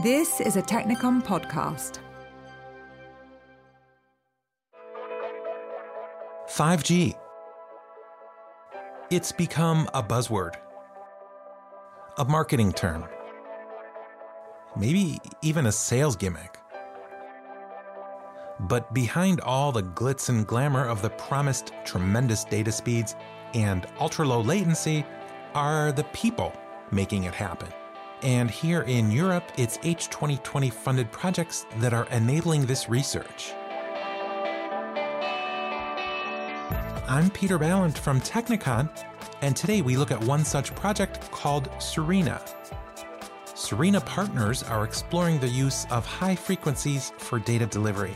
This is a Technikon podcast. 5G. It's become a buzzword, a marketing term, maybe even a sales gimmick. But behind all the glitz and glamour of the promised tremendous data speeds and ultra low latency are the people making it happen. And here in Europe, it's H2020 funded projects that are enabling this research. I'm Peter Ballant from Technikon, and today we look at one such project called Serena. Serena partners are exploring the use of high frequencies for data delivery.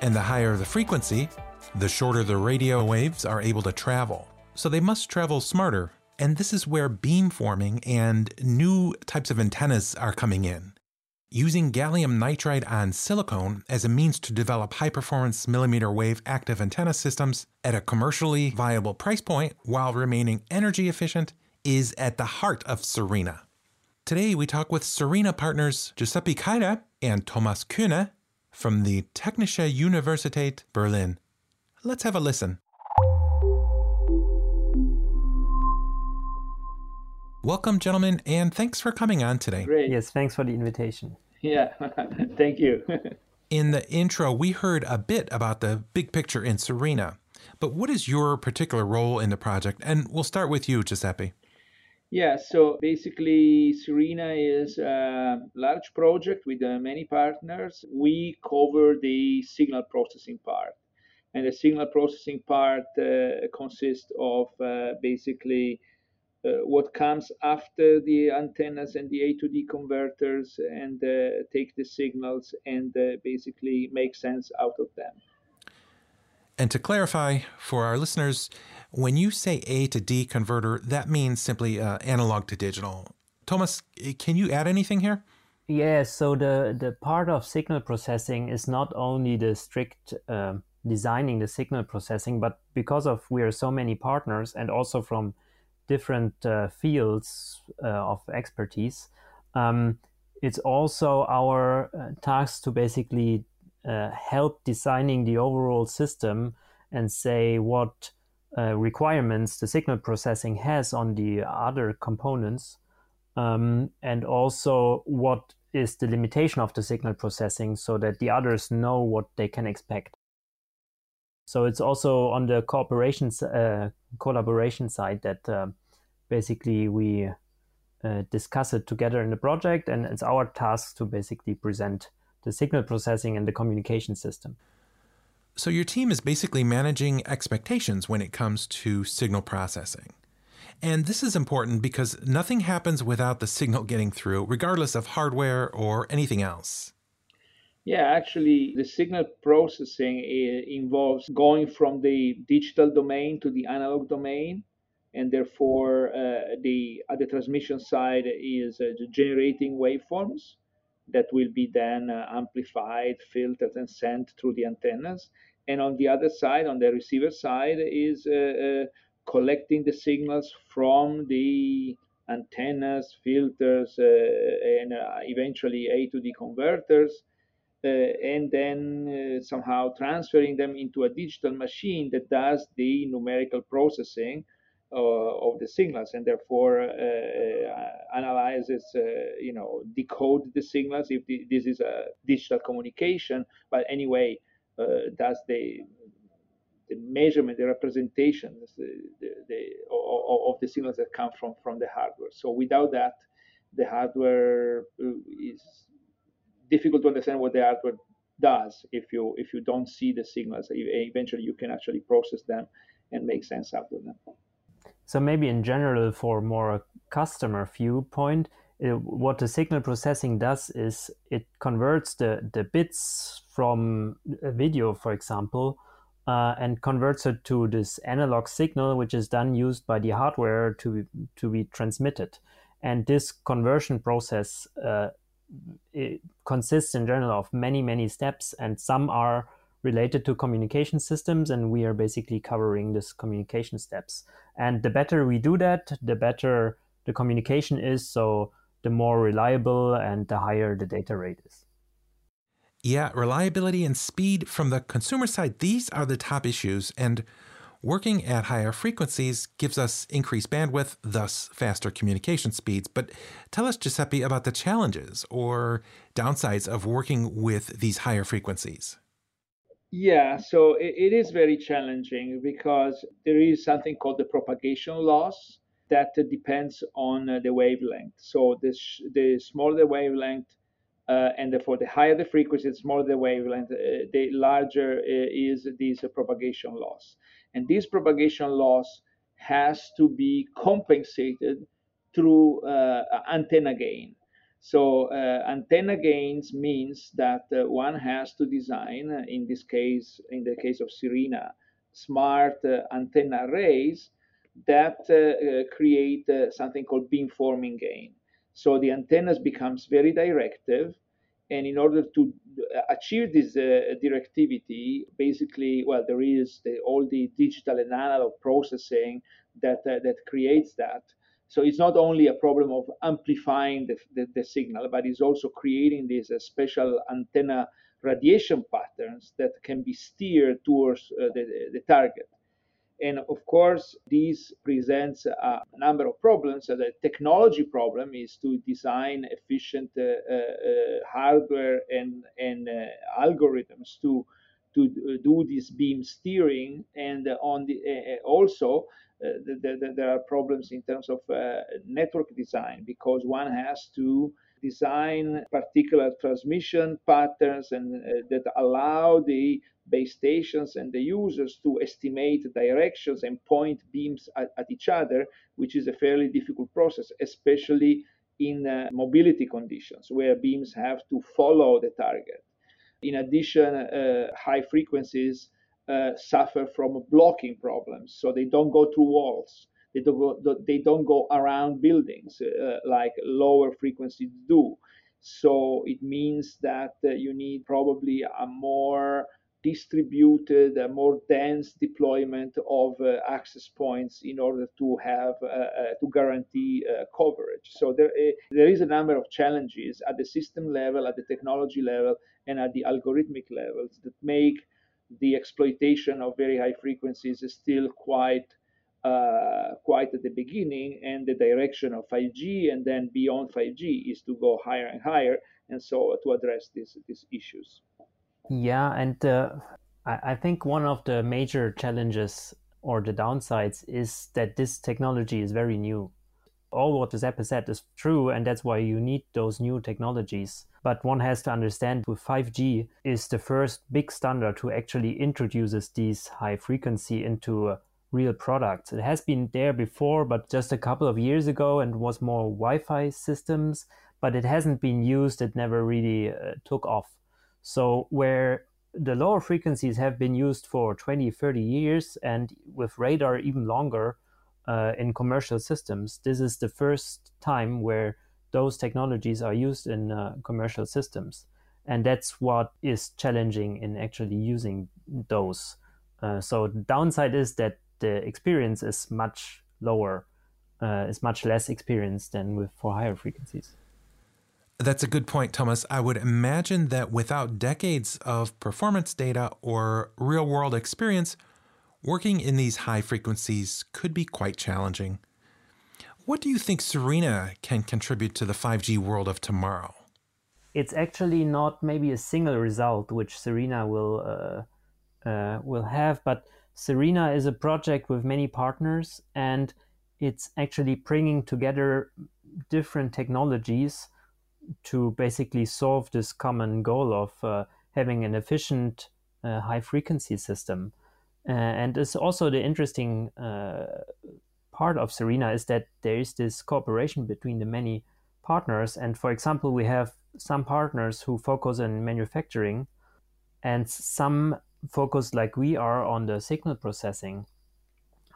And the higher the frequency, the shorter the radio waves are able to travel. So they must travel smarter and this is where beamforming and new types of antennas are coming in. Using gallium nitride on silicon as a means to develop high performance millimeter wave active antenna systems at a commercially viable price point while remaining energy efficient is at the heart of Serena. Today we talk with Serena partners Giuseppe Caire and Thomas Kühne from the Technische Universität Berlin. Let's have a listen. Welcome, gentlemen, and thanks for coming on today. Great. Yes, thanks for the invitation. Yeah, thank you. in the intro, we heard a bit about the big picture in Serena, but what is your particular role in the project? And we'll start with you, Giuseppe. Yeah, so basically, Serena is a large project with uh, many partners. We cover the signal processing part. And the signal processing part uh, consists of uh, basically uh, what comes after the antennas and the A to D converters and uh, take the signals and uh, basically make sense out of them. And to clarify for our listeners, when you say A to D converter, that means simply uh, analog to digital. Thomas, can you add anything here? Yeah, so the, the part of signal processing is not only the strict uh, designing the signal processing, but because of we are so many partners and also from different uh, fields uh, of expertise. Um, it's also our uh, task to basically uh, help designing the overall system and say what requirements the signal processing has on the other components, um, and also what is the limitation of the signal processing so that the others know what they can expect. So it's also on the cooperation uh, collaboration side that uh, basically we uh, discuss it together in the project, and it's our task to basically present the signal processing and the communication system. So your team is basically managing expectations when it comes to signal processing. And this is important because nothing happens without the signal getting through, regardless of hardware or anything else. Yeah, actually, the signal processing eh, involves going from the digital domain to the analog domain. And therefore, uh, the at the transmission side is uh, generating waveforms that will be then uh, amplified, filtered, and sent through the antennas. And on the other side, on the receiver side, is uh, uh, collecting the signals from the antennas, filters, uh, and eventually A to D converters uh, Uh, and then uh, somehow transferring them into a digital machine that does the numerical processing uh, of the signals and therefore uh, uh, analyzes, you know, decode the signals if this is a digital communication. But anyway, does the the measurement, the representation the, the, the, of, of the signals that come from, from the hardware. So without that, the hardware is difficult to understand what the hardware does if you if you don't see the signals. Eventually, you can actually process them and make sense out of them. So maybe in general, for more customer viewpoint, what the signal processing does is it converts the, the bits from a video, for example, uh, and converts it to this analog signal, which is then used by the hardware to, to be transmitted. And this conversion process uh, it consists in general of many, many steps, and some are related to communication systems, and we are basically covering this communication steps. And the better we do that, the better the communication is. So the more reliable and the higher the data rate is. Yeah, reliability and speed from the consumer side, these are the top issues. And working at higher frequencies gives us increased bandwidth, thus faster communication speeds. But tell us, Giuseppe, about the challenges or downsides of working with these higher frequencies. Yeah, so it, is very challenging because there is something called the propagation loss that depends on uh, the wavelength. So the, sh- the smaller the wavelength, uh, and therefore the higher the frequency, the smaller the wavelength, uh, the larger uh, is this propagation loss. And this propagation loss has to be compensated through uh, antenna gain. So uh, antenna gains means that uh, one has to design, uh, in this case, in the case of Serena, smart uh, antenna arrays that uh, create something called beamforming gain. So the antennas becomes very directive, and in order to achieve this directivity, basically, well, there is the, all the digital and analog processing that that creates that. So it's not only a problem of amplifying the, the, the signal, but it's also creating these uh, special antenna radiation patterns that can be steered towards uh, the, the target. And of course, this presents a number of problems. So the technology problem is to design efficient uh, uh, uh hardware and, and uh, algorithms to to do this beam steering, and on the also uh, the, the, there are problems in terms of uh, network design because one has to design particular transmission patterns and uh, that allow the base stations and the users to estimate directions and point beams at, at each other, which is a fairly difficult process, especially in uh, mobility conditions where beams have to follow the target. In addition, uh, high frequencies uh, suffer from blocking problems. So they don't go through walls. They don't go, they don't go around buildings uh, like lower frequencies do. So it means that uh, you need probably a more distributed, a more dense deployment of uh, access points in order to have uh, uh, to guarantee coverage. So there, there is a number of challenges at the system level, at the technology level, and at the algorithmic levels that make the exploitation of very high frequencies still quite uh, quite at the beginning, and the direction of 5G and then beyond 5G is to go higher and higher, and so to address these these issues. Yeah, and uh, I, I think one of the major challenges or the downsides is that this technology is very new all what Giuseppe said is true, and that's why you need those new technologies. But one has to understand with 5G is the first big standard who actually introduces these high frequency into uh, real products. It has been there before, but just a couple of years ago, and was more Wi-Fi systems. But it hasn't been used. It never really uh, took off. So where the lower frequencies have been used for 20, 30 years, and with radar even longer, uh, in commercial systems, this is the first time where those technologies are used in uh, commercial systems. And that's what is challenging in actually using those. Uh, so the downside is that the experience is much lower, uh, is much less experienced than with for higher frequencies. That's a good point, Thomas. I would imagine that without decades of performance data or real world experience, working in these high frequencies could be quite challenging. What do you think Serena can contribute to the 5G world of tomorrow? It's actually not maybe a single result which Serena will uh, uh, will have, but Serena is a project with many partners, and it's actually bringing together different technologies to basically solve this common goal of uh, having an efficient uh, high frequency system. Uh, and it's also the interesting uh, part of Serena is that there is this cooperation between the many partners. And for example, we have some partners who focus on manufacturing, and some focus, like we are, on the signal processing.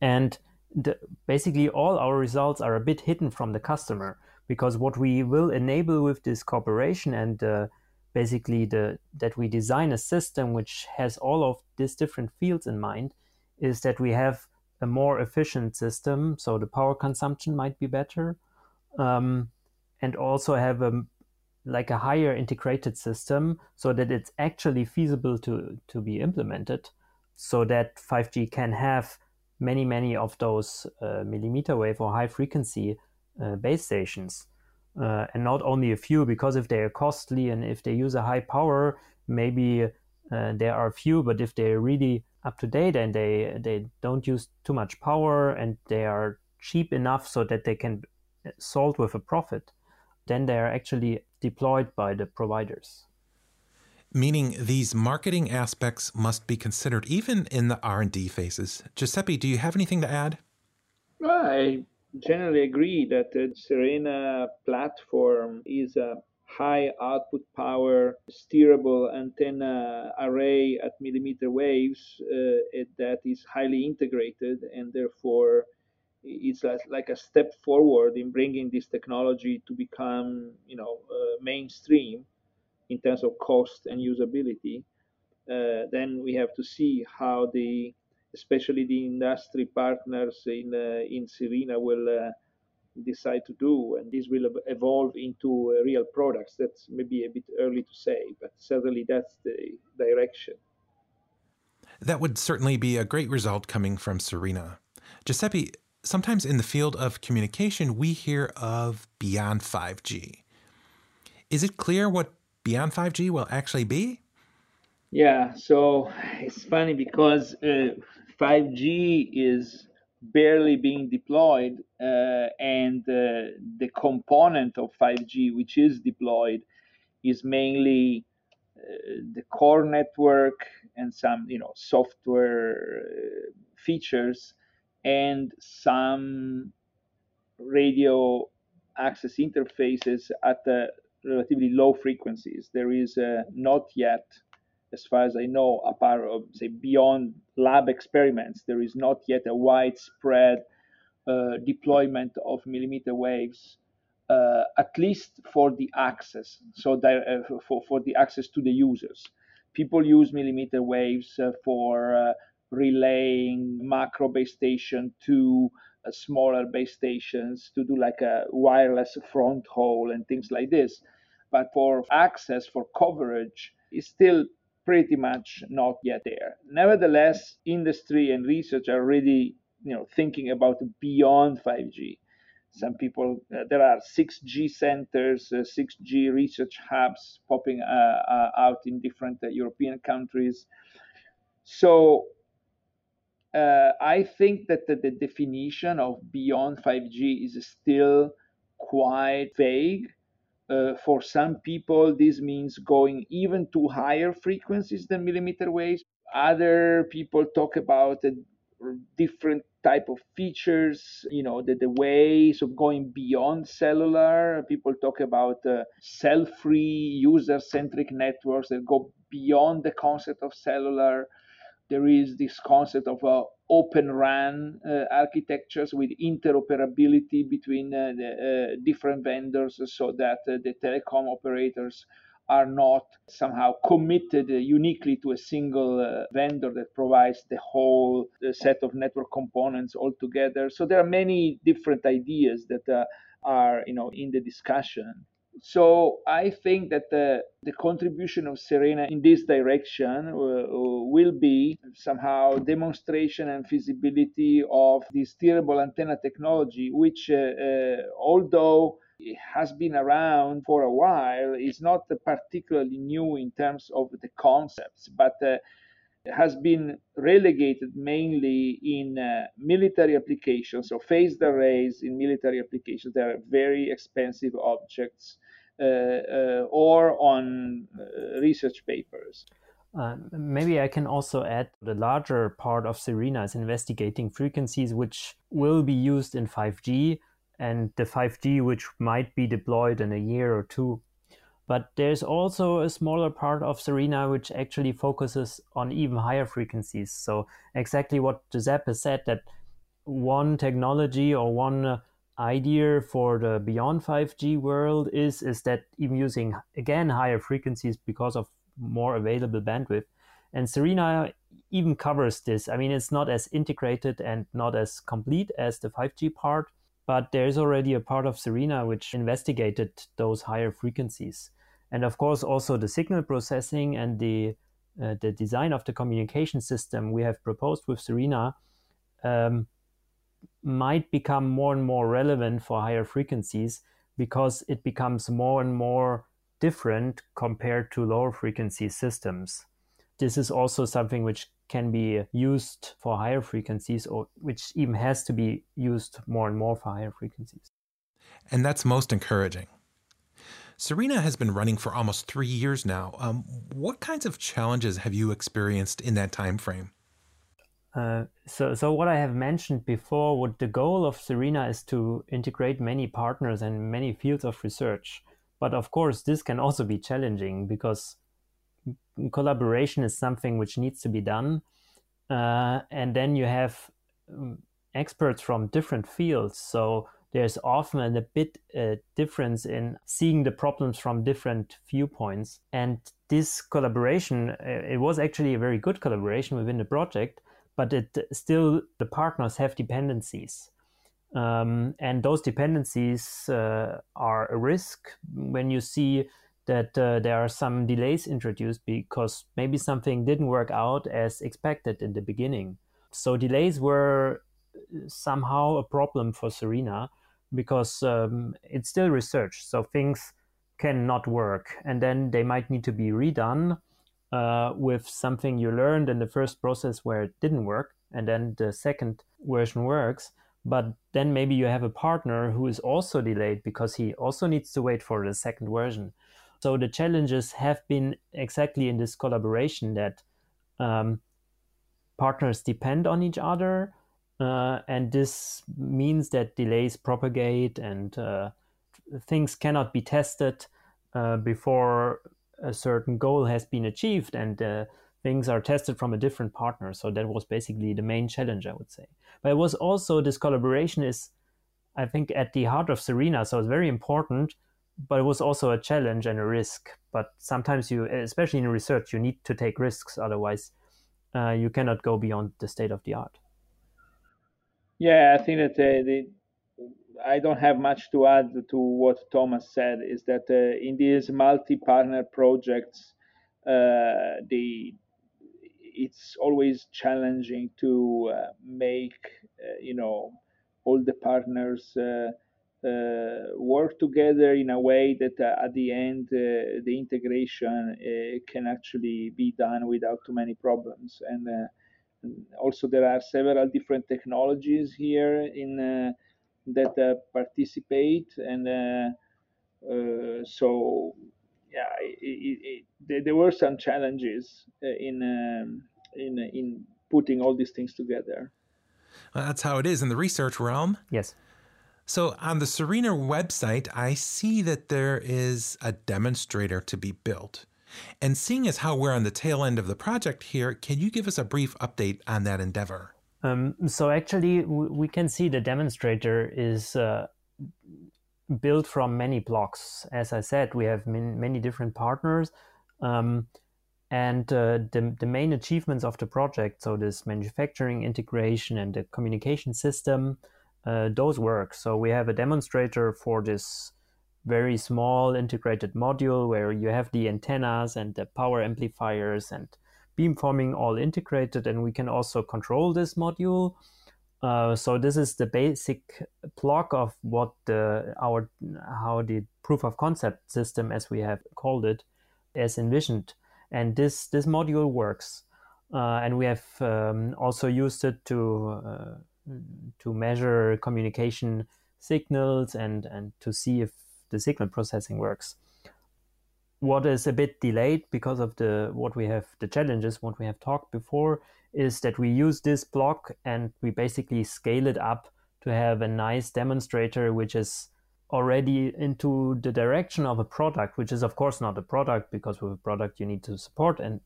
And the, basically, all our results are a bit hidden from the customer because what we will enable with this cooperation and uh, basically the that we design a system which has all of these different fields in mind is that we have a more efficient system so the power consumption might be better um, and also have a like a higher integrated system so that it's actually feasible to to be implemented so that 5G can have many many of those uh, millimeter wave or high frequency uh, base stations. Uh, and not only a few because if they are costly and if they use a high power maybe uh, there are few but if they're really up to date and they they don't use too much power and they are cheap enough so that they can sold with a profit then they are actually deployed by the providers. Meaning these marketing aspects must be considered even in the r&d phases. Giuseppe do you have anything to add? I generally agree that the Serena platform is a high output power steerable antenna array at millimeter waves uh, that is highly integrated and therefore it's like a step forward in bringing this technology to become you know uh, mainstream in terms of cost and usability uh, then we have to see how the especially the industry partners in uh, in Serena will uh, decide to do, and this will evolve into uh, real products. That's maybe a bit early to say, but certainly that's the direction. That would certainly be a great result coming from Serena Giuseppe, sometimes in the field of communication, we hear of beyond 5G. Is it clear what beyond 5G will actually be? Yeah, so it's funny because uh, 5G is barely being deployed, uh, and uh, the component of 5G which is deployed is mainly uh, the core network and some, you know, software uh, features and some radio access interfaces at relatively low frequencies. There is uh, not yet as far as I know, apart of say beyond lab experiments, there is not yet a widespread uh, deployment of millimeter waves, uh, at least for the access. So uh, for for the access to the users, people use millimeter waves uh, for uh, relaying macro base station to uh, smaller base stations to do like a wireless front haul and things like this. But for access for coverage, is still pretty much not yet there. Nevertheless, industry and research are really you know thinking about beyond 5G. Some people uh, there are 6G centers, uh, 6G research hubs popping uh, uh out in different uh, European countries. So uh, I think that the, the definition of beyond 5G is still quite vague uh, for some people, this means going even to higher frequencies than millimeter waves. Other people talk about a different type of features, you know, the, the ways of going beyond cellular. People talk about uh, cell-free, user-centric networks that go beyond the concept of cellular there is this concept of uh, open RAN uh, architectures with interoperability between uh, the uh, different vendors so that uh, the telecom operators are not somehow committed uniquely to a single vendor that provides the whole set of network components all together. So there are many different ideas that are you know in the discussion. So I think that the, the contribution of Serena in this direction uh, will be somehow demonstration and feasibility of the steerable antenna technology, which uh, uh, although it has been around for a while, is not particularly new in terms of the concepts, but uh, has been relegated mainly in uh, military applications. So phased arrays in military applications, they are very expensive objects, uh, uh, or on uh, research papers. Uh, maybe I can also add the larger part of Serena is investigating frequencies which will be used in 5G and the 5G which might be deployed in a year or two. But there's also a smaller part of Serena which actually focuses on even higher frequencies. So exactly what Giuseppe said that one technology or one uh, idea for the beyond 5G world is is that even using again higher frequencies because of more available bandwidth. And Serena even covers this. I mean, it's not as integrated and not as complete as the 5G part, but there is already a part of Serena which investigated those higher frequencies. And of course, also the signal processing and the uh, the design of the communication system we have proposed with Serena um, might become more and more relevant for higher frequencies because it becomes more and more different compared to lower frequency systems. This is also something which can be used for higher frequencies or which even has to be used more and more for higher frequencies. And that's most encouraging. Serena has been running for almost three years now. Um, what kinds of challenges have you experienced in that time frame? Uh, so, so what I have mentioned before, what the goal of Serena is to integrate many partners and many fields of research. But of course, this can also be challenging because collaboration is something which needs to be done, uh, and then you have um, experts from different fields. So there's often a bit uh, difference in seeing the problems from different viewpoints. And this collaboration, uh, it was actually a very good collaboration within the project, but it still the partners have dependencies. Um, and those dependencies uh, are a risk when you see that uh, there are some delays introduced because maybe something didn't work out as expected in the beginning. So delays were somehow a problem for Serena because um, it's still research. So things cannot work, and then they might need to be redone uh, with something you learned in the first process where it didn't work, and then the second version works. But then maybe you have a partner who is also delayed because he also needs to wait for the second version. So the challenges have been exactly in this collaboration that um, partners depend on each other uh, and this means that delays propagate and uh, things cannot be tested uh, before a certain goal has been achieved and uh, things are tested from a different partner. So that was basically the main challenge, I would say. But it was also this collaboration is, I think, at the heart of Serena. So it's very important, but it was also a challenge and a risk. But sometimes you, especially in research, you need to take risks. Otherwise, uh, you cannot go beyond the state of the art. Yeah, I think that uh, the, I don't have much to add to what Thomas said. Is that uh, in these multi-partner projects, uh, the it's always challenging to uh, make uh, you know all the partners uh, work together in a way that at the end the integration can actually be done without too many problems and also there are several different technologies here in uh, that uh, participate and uh, so yeah it, it, it, there were some challenges in um, in in putting all these things together well, that's how it is in the research realm yes so on the Serena website, I see that there is a demonstrator to be built. And seeing as how we're on the tail end of the project here, can you give us a brief update on that endeavor? Um, so actually, we can see the demonstrator is uh, built from many blocks. As I said, we have many different partners. Um, and uh, the, the main achievements of the project, so this manufacturing integration and the communication system, uh, those work. So we have a demonstrator for this very small integrated module where you have the antennas and the power amplifiers and beamforming all integrated and we can also control this module. Uh, so this is the basic block of what the our how the proof of concept system as we have called it is envisioned. And this this module works. Uh, and we have um, also used it to uh, to measure communication signals and and to see if the signal processing works. What is a bit delayed because of the what we have the challenges what we have talked before is that we use this block and we basically scale it up to have a nice demonstrator which is already into the direction of a product, which is of course not a product because with a product you need to support and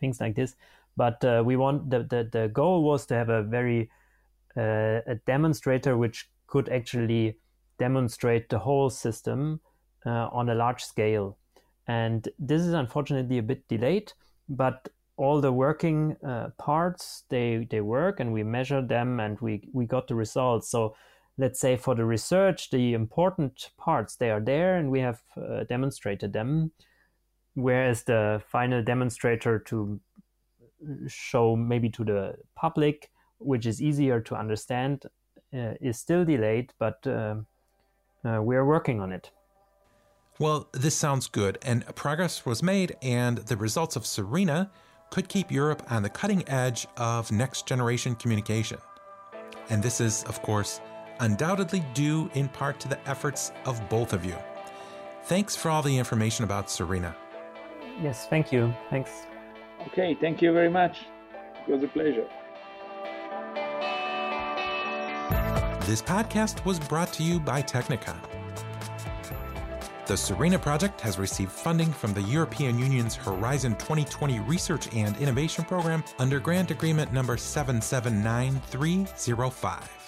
things like this. But uh, we want the, the the goal was to have a very uh, a demonstrator which could actually demonstrate the whole system uh, on a large scale. And this is unfortunately a bit delayed, but all the working uh, parts they they work and we measure them and we we got the results. So let's say for the research, the important parts they are there, and we have uh, demonstrated them. Whereas the final demonstrator to show maybe to the public, which is easier to understand, uh, is still delayed, but uh, uh, we are working on it. Well, this sounds good, and progress was made, and the results of SERENA could keep Europe on the cutting edge of next generation communication. And this is, of course, undoubtedly due in part to the efforts of both of you. Thanks for all the information about SERENA. Yes, thank you. Thanks. Okay, thank you very much. It was a pleasure. This podcast was brought to you by Technikon. The SERENA project has received funding from the European Union's Horizon 2020 Research and Innovation Program under grant agreement number 779305.